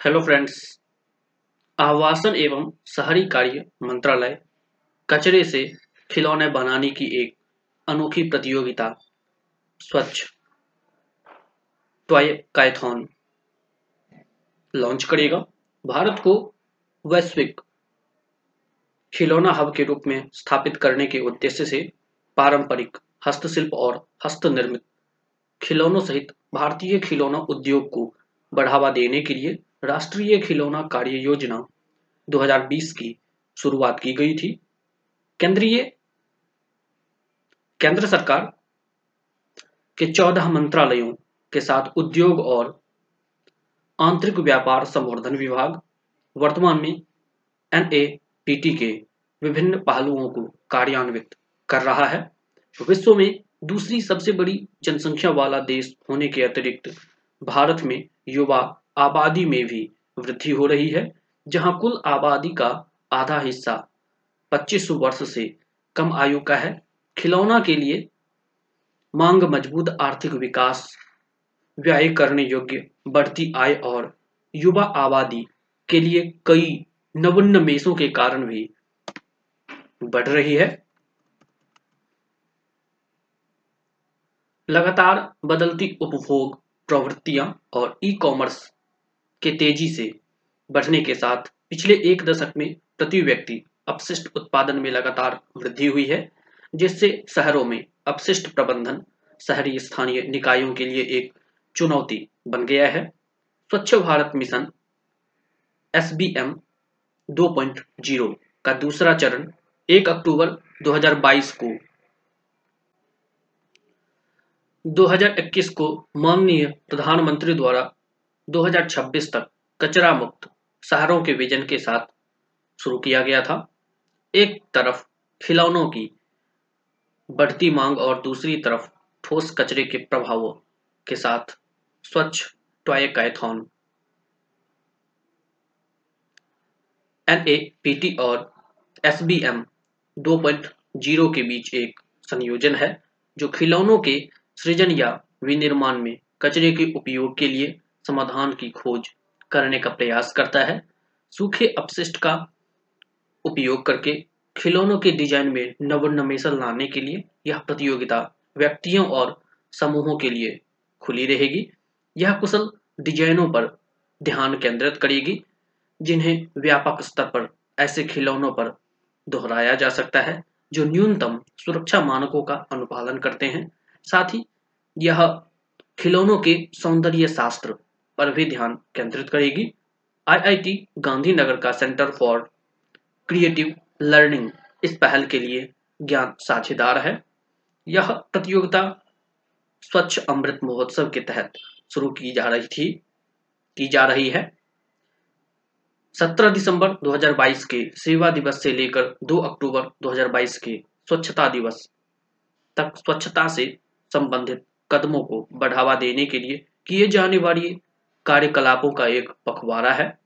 Hello friends आवासन एवं शहरी कार्य मंत्रालय कचरे से खिलौने बनाने की एक अनोखी प्रतियोगिता, स्वच्छ टॉय कायथॉन लॉन्च करेगा। भारत को वैश्विक खिलौना हब के रूप में स्थापित करने के उद्देश्य से पारंपरिक हस्तशिल्प और हस्तनिर्मित खिलौनों सहित भारतीय खिलौना उद्योग को बढ़ावा देने के लिए राष्ट्रीय खिलौना कार्य योजना 2020 की शुरुआत की गई थी। केंद्रीय केंद्र सरकार के 14 मंत्रालयों के साथ उद्योग और आंतरिक व्यापार संवर्धन विभाग, वर्तमान में एनएपीटी के विभिन्न पहलुओं को कार्यान्वित कर रहा है। विश्व में दूसरी सबसे बड़ी जनसंख्या वाला देश होने के अतिरिक्त भारत में युवा आबादी में भी वृद्धि हो रही है, जहाँ कुल आबादी का आधा हिस्सा 25 वर्ष से कम आयु का है। खिलौना के लिए मांग मज़बूत आर्थिक विकास, व्यय करने योग्य बढ़ती आय और युवा आबादी के लिए कई नवोन्मेषों के कारण भी बढ़ रही है। लगातार बदलती उपभोग प्रवृत्तियाँ और ई कॉमर्स के तेज़ी से बढ़ने के साथ पिछले एक दशक में प्रति व्यक्ति अपशिष्ट उत्पादन में लगातार वृद्धि हुई है, जिससे शहरों में अपशिष्ट प्रबंधन शहरी स्थानीय निकायों के लिए एक चुनौती बन गया है। Swachh Bharat mission S B M दो पॉइंट ज़ीरो का दूसरा चरण एक अक्टूबर 2022 को 2021 को माननीय प्रधानमंत्री द्वारा 2026 तक कचरा मुक्त शहरों के विजन के साथ शुरू किया गया था। एक तरफ़ खिलौनों की बढ़ती मांग और दूसरी तरफ़ ठोस कचरे के प्रभावों के साथ स्वच्छ टॉय कैथॉन एन और एस बी एम दो पॉइंट ज़ीरो के बीच एक संयोजन है, जो खिलौनों के सृजन या विनिर्माण में कचरे के उपयोग के लिए समाधान की खोज करने का प्रयास करता है। सूखे अपशिष्ट का उपयोग करके खिलौनों के डिज़ाइन में नवोन्मेषण लाने के लिए यह प्रतियोगिता व्यक्तियों और समूहों के लिए खुली रहेगी। यह कुशल डिजाइनों पर ध्यान केंद्रित करेगी, जिन्हें व्यापक स्तर पर ऐसे खिलौनों पर दोहराया जा सकता है, जो न्यूनतम सुरक्षा मानकों का अनुपालन करते हैं। साथ ही यह खिलौनों के सौंदर्य शास्त्र पर भी ध्यान केंद्रित करेगी। आईआईटी गांधीनगर का सेंटर फॉर क्रिएटिव लर्निंग इस पहल के लिए ज्ञान साझेदार है। यह प्रतियोगिता स्वच्छ अमृत महोत्सव के तहत शुरू की जा रही थी, की जा रही है। 17 दिसंबर 2022 के सेवा दिवस से लेकर 2 अक्टूबर 2022 के स्वच्छता दिवस तक स्वच्छता से संबंधित कदमों को बढ़ावा देने के लिए किए जाने वाली कार्यकलापों का एक पखवाड़ा है।